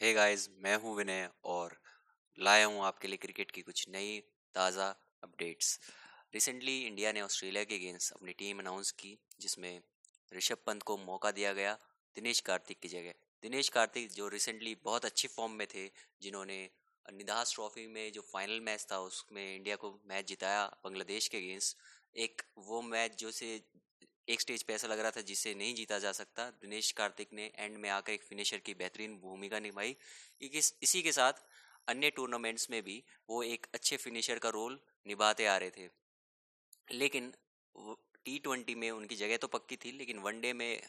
Hey guys मैं हूँ विनय और लाया हूँ आपके लिए क्रिकेट की कुछ नई, ताज़ा अपडेट्स रिसेंटली इंडिया ने ऑस्ट्रेलिया के अगेंस्ट अपनी टीम अनाउंस की, जिसमें ऋषभ पंत को मौका दिया गया, दिनेश कार्तिक की जगह। दिनेश कार्तिक जो रिसेंटली बहुत अच्छी फॉर्म में थे, जिन्होंने निदास ट्रॉफी में जो फाइनल मैच था, उसमें इंडिया को मैच जिताया, बांग्लादेश के अगेंस्ट एक वो मैच जो से एक स्टेज पे ऐसा लग रहा था जिससे नहीं जीता जा सकता। दिनेश कार्तिक ने एंड में आकर एक फिनिशर की बेहतरीन भूमिका निभाई। इसी के साथ अन्य टूर्नामेंट्स में भी वो एक अच्छे फिनिशर का रोल निभाते आ रहे थे। लेकिन टी ट्वेंटी में उनकी जगह तो पक्की थी, लेकिन वनडे में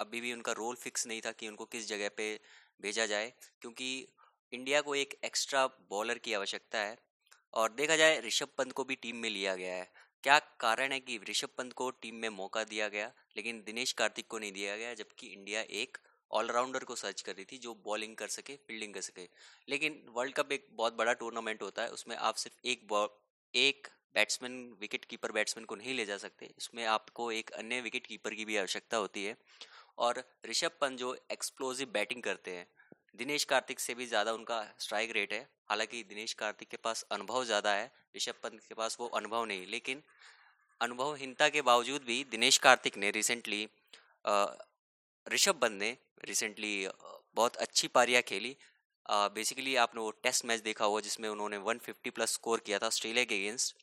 अभी भी उनका रोल फिक्स नहीं था कि उनको किस जगह पे भेजा जाए, क्योंकि इंडिया को एक एक्स्ट्रा बॉलर की आवश्यकता है। और देखा जाए, ऋषभ पंत को भी टीम में लिया गया है। क्या कारण है कि ऋषभ पंत को टीम में मौका दिया गया? लेकिन दिनेश कार्तिक को नहीं दिया गया, जबकि इंडिया एक ऑलराउंडर को सर्च कर रही थी, जो बॉलिंग कर सके, फील्डिंग कर सके। लेकिन वर्ल्ड कप एक बहुत बड़ा टूर्नामेंट होता है, उसमें आप सिर्फ़ एक एक बैट्समैन विकेट कीपर बैट्समैन को नहीं ले जा सकते। इसमें आपको एक अन्य विकेट कीपर की भी आवश्यकता होती है। और ऋषभ पंत जो एक्सप्लोजिव बैटिंग करते हैं दिनेश कार्तिक से भी ज़्यादा उनका स्ट्राइक रेट है। हालाँकि दिनेश कार्तिक के पास अनुभव ज़्यादा है, ऋषभ पंत के पास वो अनुभव नहीं, लेकिन अनुभवहीनता के बावजूद भी दिनेश कार्तिक ने रिसेंटली ऋषभ पंत ने रिसेंटली बहुत अच्छी पारियाँ खेली। बेसिकली आपने वो टेस्ट मैच देखा हुआ जिसमें उन्होंने 150 प्लस स्कोर किया था ऑस्ट्रेलिया के अगेंस्ट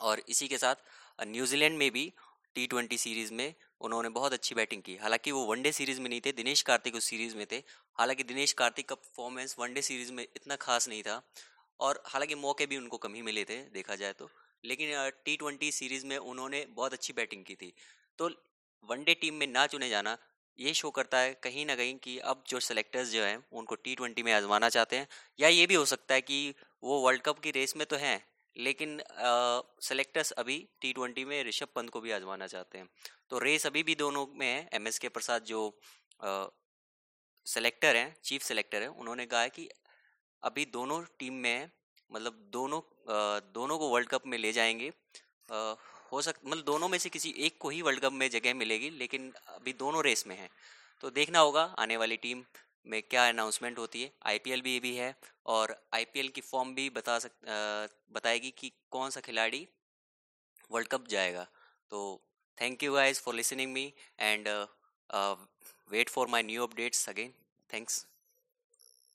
और इसी के साथ न्यूजीलैंड में भी टी ट्वेंटी सीरीज़ में उन्होंने बहुत अच्छी बैटिंग की। हालाँकि वो वनडे सीरीज़ में नहीं थे, दिनेश कार्तिक उस सीरीज़ में थे। हालाँकि दिनेश कार्तिक का परफॉर्मेंस वनडे सीरीज़ में इतना खास नहीं था और हालाँकि मौके भी उनको कम ही मिले थे, देखा जाए तो। लेकिन टी ट्वेंटी सीरीज़ में उन्होंने बहुत अच्छी बैटिंग की थी। तो वनडे टीम में ना चुने जाना, ये शो करता है कहीं ना कहीं कि अब जो सेलेक्टर्स जो हैं, उनको टी ट्वेंटी में आजमाना चाहते हैं। या ये भी हो सकता है कि वो वर्ल्ड कप की रेस में तो हैं लेकिन सेलेक्टर्स अभी टी ट्वेंटी में ऋषभ पंत को भी आजमाना चाहते हैं। तो रेस अभी भी दोनों में है। एम एस के प्रसाद जो सेलेक्टर हैं चीफ सेलेक्टर हैं उन्होंने कहा है कि अभी दोनों टीम में मतलब दोनों आ, दोनों को वर्ल्ड कप में ले जाएँगे। आ, हो सक मतलब दोनों में से किसी एक को ही वर्ल्ड कप में जगह मिलेगी लेकिन अभी दोनों रेस में हैं। तो देखना होगा आने वाली टीम में क्या अनाउंसमेंट होती है। आईपीएल भी भी है और आईपीएल की फॉर्म भी बता सक बताएगी कि कौन सा खिलाड़ी वर्ल्ड कप जाएगा। तो thank you guys for listening me and wait for my new updates again thanks